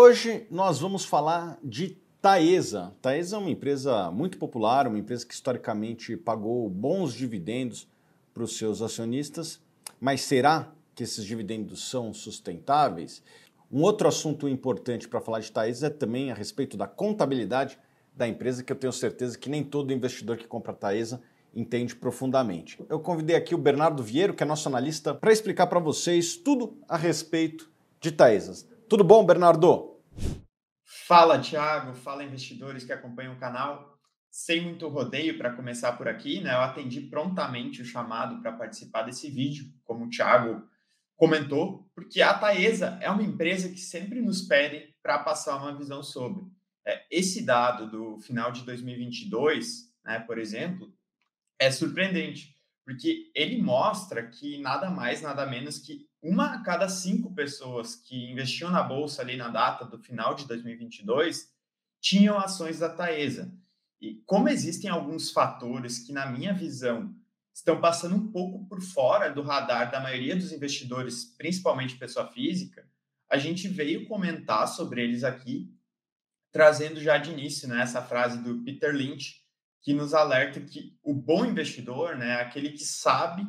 Hoje nós vamos falar de Taesa. Taesa é uma empresa muito popular, uma empresa que historicamente pagou bons dividendos para os seus acionistas, mas será que esses dividendos são sustentáveis? Um outro assunto importante para falar de Taesa é também a respeito da contabilidade da empresa, que eu tenho certeza que nem todo investidor que compra Taesa entende profundamente. Eu convidei aqui o Bernardo Vieiro, que é nosso analista, para explicar para vocês tudo a respeito de Taesas. Tudo bom, Bernardo? Fala, Thiago. Fala, investidores que acompanham o canal. Sem muito rodeio para começar por aqui, né? Eu atendi prontamente o chamado para participar desse vídeo, como o Thiago comentou, porque a Taesa é uma empresa que sempre nos pede para passar uma visão sobre. É, esse dado do final de 2022, né, por exemplo, é surpreendente, porque ele mostra que nada mais, nada menos que uma a cada cinco pessoas que investiam na bolsa ali na data do final de 2022 tinham ações da Taesa. E como existem alguns fatores que, na minha visão, estão passando um pouco por fora do radar da maioria dos investidores, principalmente pessoa física, a gente veio comentar sobre eles aqui, trazendo já de início né, essa frase do Peter Lynch, que nos alerta que o bom investidor né, é aquele que sabe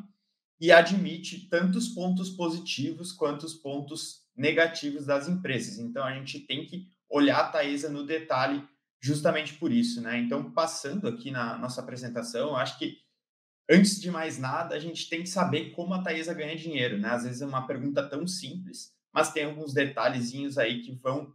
e admite tanto os pontos positivos quanto os pontos negativos das empresas. Então, a gente tem que olhar a Taesa no detalhe justamente por isso. Né? Então, passando aqui na nossa apresentação, acho que, antes de mais nada, a gente tem que saber como a Taesa ganha dinheiro. Né? Às vezes é uma pergunta tão simples, mas tem alguns detalhezinhos aí que vão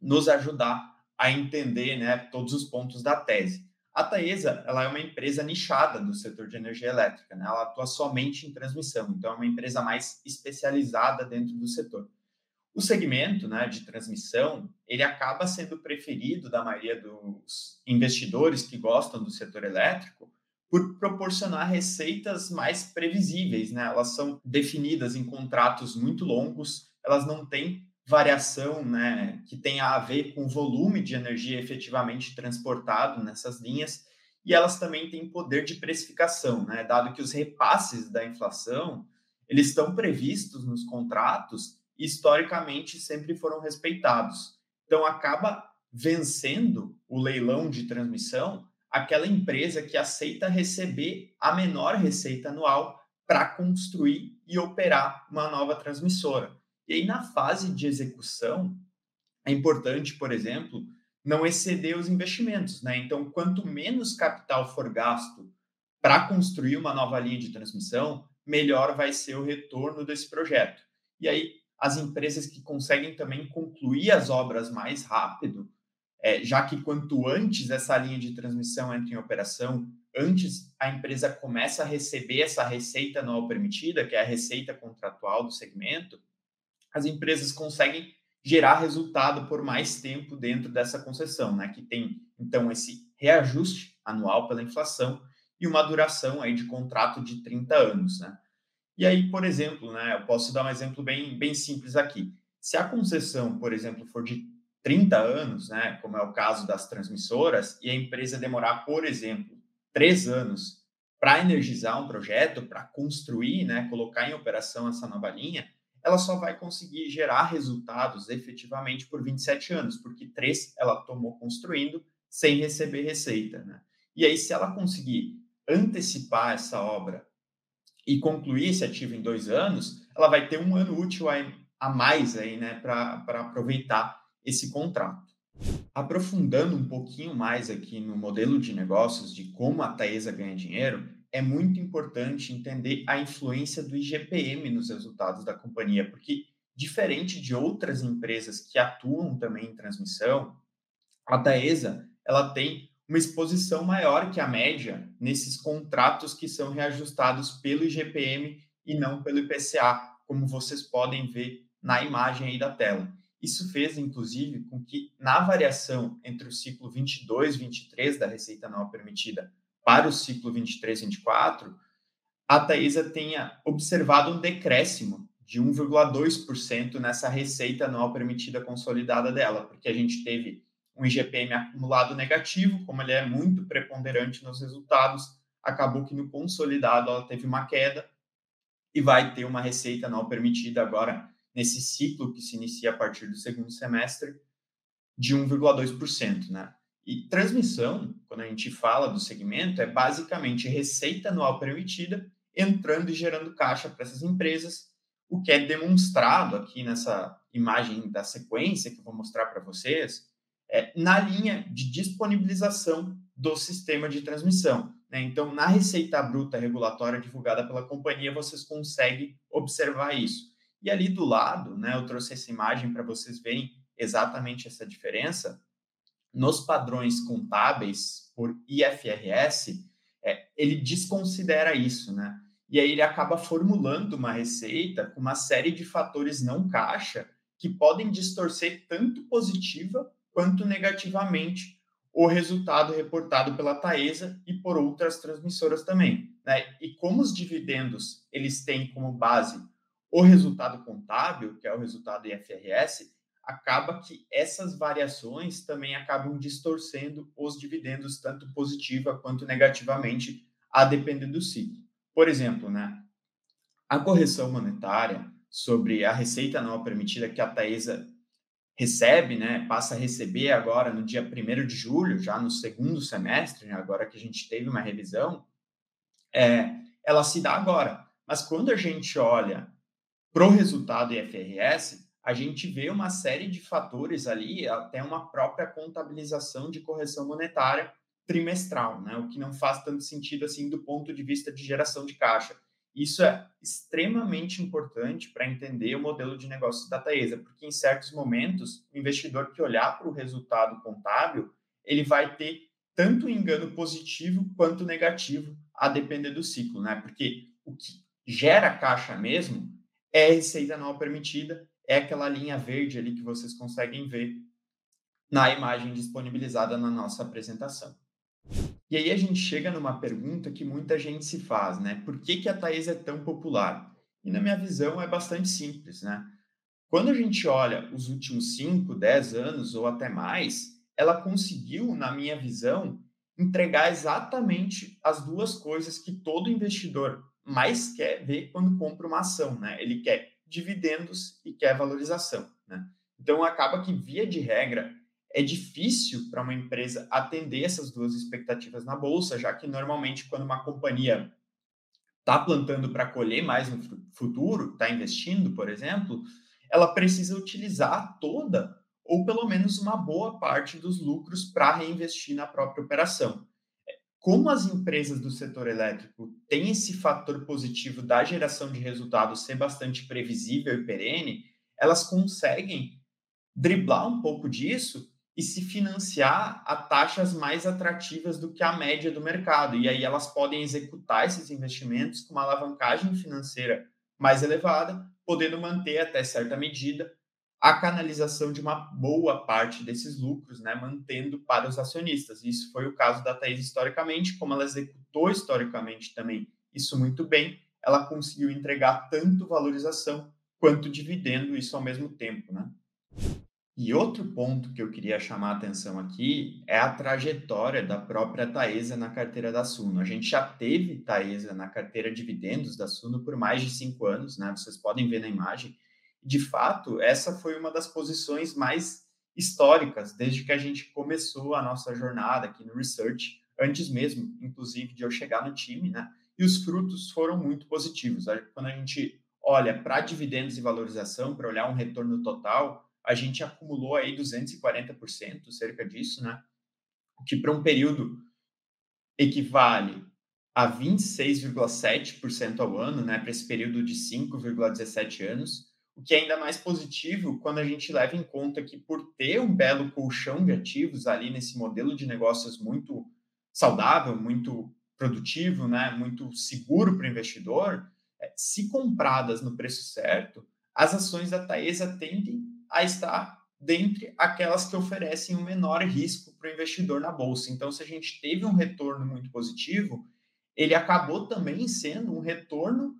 nos ajudar a entender né, todos os pontos da tese. A Taesa ela é uma empresa nichada do setor de energia elétrica, né? ela atua somente em transmissão, então é uma empresa mais especializada dentro do setor. O segmento né, de transmissão ele acaba sendo preferido da maioria dos investidores que gostam do setor elétrico por proporcionar receitas mais previsíveis, né? Elas são definidas em contratos muito longos, elas não têm variação né, que tenha a ver com o volume de energia efetivamente transportado nessas linhas, e elas também têm poder de precificação, né, dado que os repasses da inflação eles estão previstos nos contratos e historicamente sempre foram respeitados. Então acaba vencendo o leilão de transmissão aquela empresa que aceita receber a menor receita anual para construir e operar uma nova transmissora. E aí, na fase de execução, é importante, por exemplo, não exceder os investimentos. Né? Então, quanto menos capital for gasto para construir uma nova linha de transmissão, melhor vai ser o retorno desse projeto. E aí, as empresas que conseguem também concluir as obras mais rápido, é, já que quanto antes essa linha de transmissão entra em operação, antes a empresa começa a receber essa receita anual permitida, que é a receita contratual do segmento, as empresas conseguem gerar resultado por mais tempo dentro dessa concessão, né? Que tem então esse reajuste anual pela inflação e uma duração aí de contrato de 30 anos, né? E aí, por exemplo, né, eu posso dar um exemplo bem, bem simples aqui. Se a concessão, por exemplo, for de 30 anos, né, como é o caso das transmissoras, e a empresa demorar, por exemplo, três anos para energizar um projeto, para construir, né, colocar em operação essa nova linha, ela só vai conseguir gerar resultados efetivamente por 27 anos, porque três ela tomou construindo sem receber receita. Né? E aí, se ela conseguir antecipar essa obra e concluir esse ativo em dois anos, ela vai ter um ano útil a mais aí, né, para aproveitar esse contrato. Aprofundando um pouquinho mais aqui no modelo de negócios de como a Taesa ganha dinheiro, é muito importante entender a influência do IGPM nos resultados da companhia, porque diferente de outras empresas que atuam também em transmissão, a Taesa ela tem uma exposição maior que a média nesses contratos que são reajustados pelo IGPM e não pelo IPCA, como vocês podem ver na imagem aí da tela. Isso fez, inclusive, com que na variação entre o ciclo 22 e 23 da receita anual permitida para o ciclo 23-24, a Taesa tenha observado um decréscimo de 1,2% nessa receita anual permitida consolidada dela, porque a gente teve um IGPM acumulado negativo, como ele é muito preponderante nos resultados, acabou que no consolidado ela teve uma queda e vai ter uma receita anual permitida agora nesse ciclo que se inicia a partir do segundo semestre, de 1,2%, né? E transmissão, quando a gente fala do segmento, é basicamente receita anual permitida entrando e gerando caixa para essas empresas, o que é demonstrado aqui nessa imagem da sequência que eu vou mostrar para vocês, é, na linha de disponibilização do sistema de transmissão. Né? Então, na receita bruta regulatória divulgada pela companhia, vocês conseguem observar isso. E ali do lado, né, eu trouxe essa imagem para vocês verem exatamente essa diferença nos padrões contábeis por IFRS, é, ele desconsidera isso, né? E aí ele acaba formulando uma receita com uma série de fatores não caixa que podem distorcer tanto positiva quanto negativamente o resultado reportado pela Taesa e por outras transmissoras também. Né? E como os dividendos eles têm como base o resultado contábil, que é o resultado IFRS, acaba que essas variações também acabam distorcendo os dividendos, tanto positiva quanto negativamente, a depender do ciclo. Por exemplo, né, a correção monetária sobre a receita anual permitida que a Taesa recebe, né, passa a receber agora no dia 1 de julho, já no segundo semestre, né, agora que a gente teve uma revisão, é, ela se dá agora. Mas quando a gente olha para o resultado IFRS, a gente vê uma série de fatores ali, até uma própria contabilização de correção monetária trimestral, né? o que não faz tanto sentido assim do ponto de vista de geração de caixa. Isso é extremamente importante para entender o modelo de negócios da Taesa, porque em certos momentos, o investidor que olhar para o resultado contábil, ele vai ter tanto engano positivo quanto negativo, a depender do ciclo, né? Porque o que gera caixa mesmo é receita anual permitida é aquela linha verde ali que vocês conseguem ver na imagem disponibilizada na nossa apresentação. E aí a gente chega numa pergunta que muita gente se faz, né? Por que, que a Thais é tão popular? E na minha visão é bastante simples, né? Quando a gente olha os últimos 5, 10 anos ou até mais, ela conseguiu, na minha visão, entregar exatamente as duas coisas que todo investidor mais quer ver quando compra uma ação, né? Ele quer dividendos e quer valorização. Né? Então, acaba que, via de regra, é difícil para uma empresa atender essas duas expectativas na bolsa, já que normalmente, quando uma companhia está plantando para colher mais no futuro, está investindo, por exemplo, ela precisa utilizar toda ou pelo menos uma boa parte dos lucros para reinvestir na própria operação como as empresas do setor elétrico têm esse fator positivo da geração de resultados ser bastante previsível e perene, elas conseguem driblar um pouco disso e se financiar a taxas mais atrativas do que a média do mercado. E aí elas podem executar esses investimentos com uma alavancagem financeira mais elevada, podendo manter até certa medida a canalização de uma boa parte desses lucros, né, mantendo para os acionistas. Isso foi o caso da Thais historicamente, como ela executou historicamente também isso muito bem, ela conseguiu entregar tanto valorização quanto dividendo isso ao mesmo tempo, né? E outro ponto que eu queria chamar a atenção aqui é a trajetória da própria Taesa na carteira da Suno. A gente já teve Taesa na carteira de dividendos da Suno por mais de cinco anos, né? Vocês podem ver na imagem de fato, essa foi uma das posições mais históricas desde que a gente começou a nossa jornada aqui no Research, antes mesmo, inclusive, de eu chegar no time, né? E os frutos foram muito positivos. Quando a gente olha para dividendos e valorização, para olhar um retorno total, a gente acumulou aí 240%, cerca disso, né? O que para um período equivale a 26,7% ao ano, né? Para esse período de 5,17 anos o que é ainda mais positivo quando a gente leva em conta que, por ter um belo colchão de ativos ali nesse modelo de negócios muito saudável, muito produtivo, né, muito seguro para o investidor, é, se compradas no preço certo, as ações da Taesa tendem a estar dentre aquelas que oferecem um menor risco para o investidor na bolsa. Então, se a gente teve um retorno muito positivo, ele acabou também sendo um retorno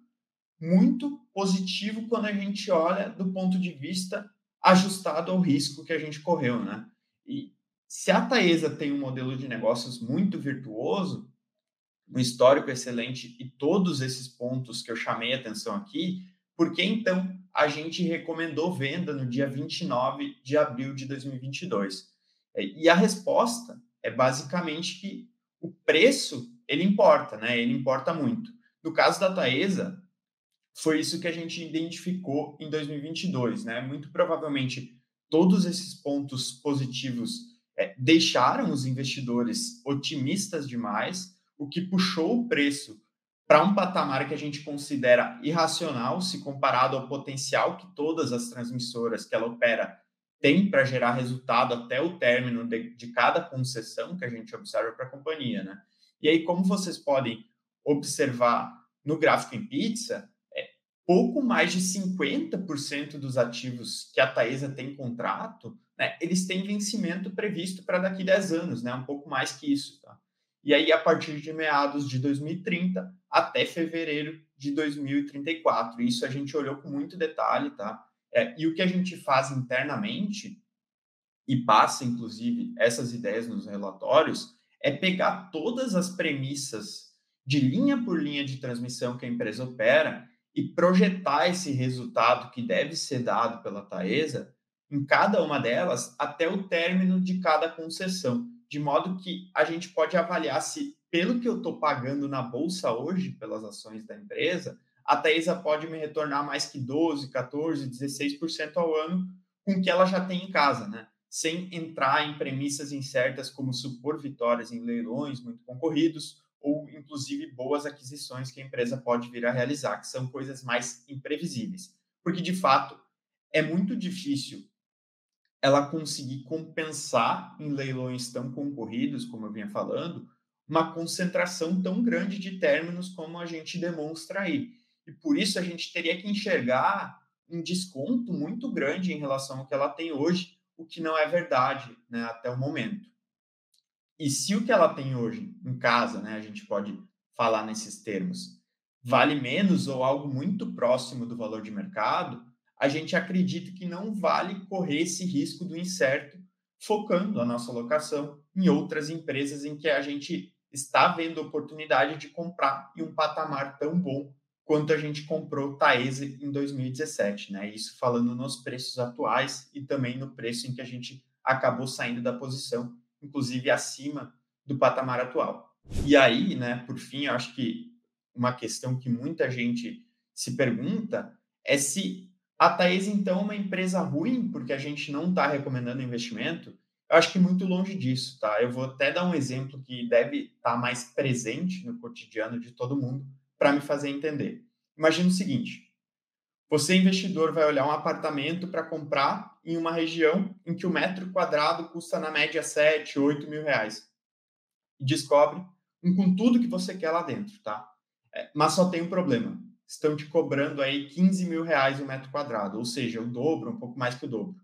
muito positivo quando a gente olha do ponto de vista ajustado ao risco que a gente correu, né? E se a Taesa tem um modelo de negócios muito virtuoso, um histórico excelente e todos esses pontos que eu chamei atenção aqui, por que então a gente recomendou venda no dia 29 de abril de 2022. É, e a resposta é basicamente que o preço ele importa, né? Ele importa muito. No caso da Taesa, foi isso que a gente identificou em 2022, né? Muito provavelmente todos esses pontos positivos é, deixaram os investidores otimistas demais, o que puxou o preço para um patamar que a gente considera irracional se comparado ao potencial que todas as transmissoras que ela opera têm para gerar resultado até o término de, de cada concessão que a gente observa para a companhia, né? E aí, como vocês podem observar no gráfico em pizza, pouco mais de 50% dos ativos que a Taesa tem contrato, né, eles têm vencimento previsto para daqui 10 anos, né, um pouco mais que isso. Tá? E aí, a partir de meados de 2030 até fevereiro de 2034. Isso a gente olhou com muito detalhe, tá? É, e o que a gente faz internamente, e passa, inclusive, essas ideias nos relatórios, é pegar todas as premissas de linha por linha de transmissão que a empresa opera e projetar esse resultado que deve ser dado pela Taesa em cada uma delas até o término de cada concessão, de modo que a gente pode avaliar se, pelo que eu estou pagando na bolsa hoje pelas ações da empresa, a Taesa pode me retornar mais que 12, 14, 16% ao ano com o que ela já tem em casa, né? sem entrar em premissas incertas como supor vitórias em leilões muito concorridos ou inclusive boas aquisições que a empresa pode vir a realizar, que são coisas mais imprevisíveis. Porque de fato é muito difícil ela conseguir compensar em leilões tão concorridos, como eu vinha falando, uma concentração tão grande de términos como a gente demonstra aí. E por isso a gente teria que enxergar um desconto muito grande em relação ao que ela tem hoje, o que não é verdade né, até o momento. E se o que ela tem hoje em casa, né, a gente pode falar nesses termos, vale menos ou algo muito próximo do valor de mercado, a gente acredita que não vale correr esse risco do incerto, focando a nossa alocação em outras empresas em que a gente está vendo oportunidade de comprar em um patamar tão bom quanto a gente comprou Taese em 2017, né? Isso falando nos preços atuais e também no preço em que a gente acabou saindo da posição, inclusive acima do patamar atual. E aí, né, por fim, eu acho que uma questão que muita gente se pergunta é se a Taese, então, é uma empresa ruim porque a gente não está recomendando investimento. Eu acho que muito longe disso, tá? Eu vou até dar um exemplo que deve estar tá mais presente no cotidiano de todo mundo, para me fazer entender. Imagina o seguinte: você, investidor, vai olhar um apartamento para comprar em uma região em que o metro quadrado custa na média 7, 8 mil reais. E descobre um com tudo que você quer lá dentro, tá? É, mas só tem um problema. Estão te cobrando aí 15 mil reais o metro quadrado, ou seja, o dobro, um pouco mais que o dobro.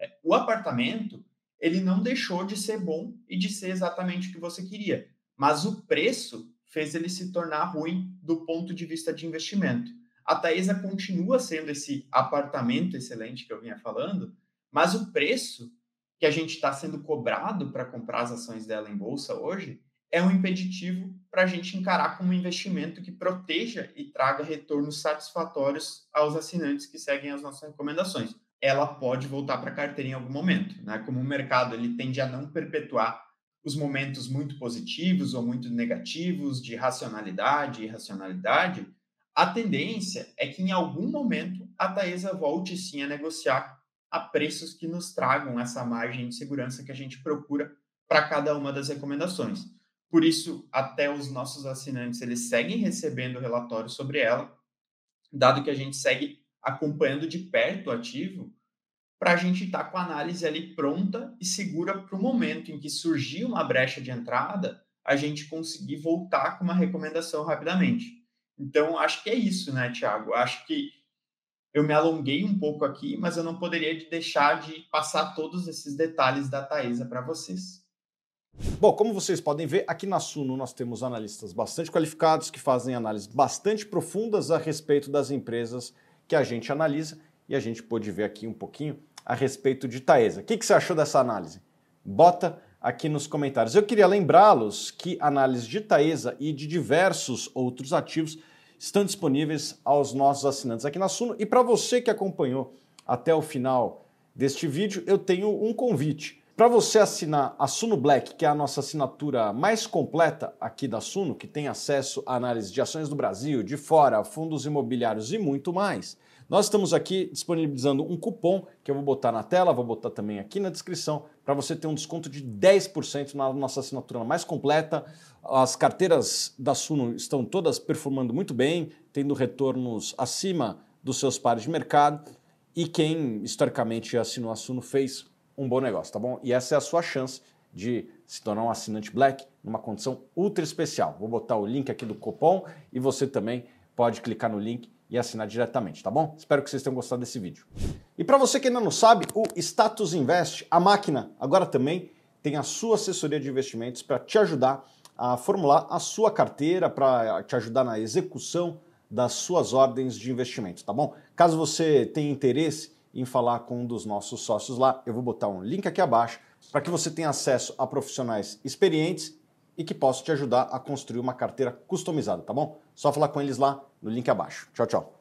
É, o apartamento, ele não deixou de ser bom e de ser exatamente o que você queria, mas o preço fez ele se tornar ruim do ponto de vista de investimento. A Taesa continua sendo esse apartamento excelente que eu vinha falando, mas o preço que a gente está sendo cobrado para comprar as ações dela em bolsa hoje é um impeditivo para a gente encarar como um investimento que proteja e traga retornos satisfatórios aos assinantes que seguem as nossas recomendações. Ela pode voltar para a carteira em algum momento, né? Como o mercado ele tende a não perpetuar os momentos muito positivos ou muito negativos de racionalidade e irracionalidade, a tendência é que em algum momento a Taesa volte sim a negociar a preços que nos tragam essa margem de segurança que a gente procura para cada uma das recomendações. Por isso, até os nossos assinantes eles seguem recebendo relatórios sobre ela, dado que a gente segue acompanhando de perto o ativo, para a gente estar tá com a análise ali pronta e segura para o momento em que surgir uma brecha de entrada, a gente conseguir voltar com uma recomendação rapidamente. Então, acho que é isso, né, Tiago? Acho que eu me alonguei um pouco aqui, mas eu não poderia deixar de passar todos esses detalhes da Taesa para vocês. Bom, como vocês podem ver, aqui na Suno nós temos analistas bastante qualificados que fazem análises bastante profundas a respeito das empresas que a gente analisa e a gente pôde ver aqui um pouquinho a respeito de Taesa. O que, que você achou dessa análise? Bota aqui nos comentários. Eu queria lembrá-los que análise de Taesa e de diversos outros ativos estão disponíveis aos nossos assinantes aqui na Suno. E para você que acompanhou até o final deste vídeo, eu tenho um convite. Para você assinar a Suno Black, que é a nossa assinatura mais completa aqui da Suno, que tem acesso à análise de ações do Brasil, de fora, fundos imobiliários e muito mais, nós estamos aqui disponibilizando um cupom que eu vou botar na tela, vou botar também aqui na descrição, para você ter um desconto de 10% na nossa assinatura mais completa. As carteiras da Suno estão todas performando muito bem, tendo retornos acima dos seus pares de mercado. E quem historicamente assinou a Suno fez um bom negócio, tá bom? E essa é a sua chance de se tornar um assinante Black numa condição ultra especial. Vou botar o link aqui do cupom e você também pode clicar no link e assinar diretamente, tá bom? Espero que vocês tenham gostado desse vídeo. E para você que ainda não sabe, o Status Invest, a máquina, agora também tem a sua assessoria de investimentos para te ajudar a formular a sua carteira, para te ajudar na execução das suas ordens de investimento, tá bom? Caso você tenha interesse em falar com um dos nossos sócios lá, eu vou botar um link aqui abaixo para que você tenha acesso a profissionais experientes e que possam te ajudar a construir uma carteira customizada, tá bom? Só falar com eles lá no link abaixo. Tchau, tchau.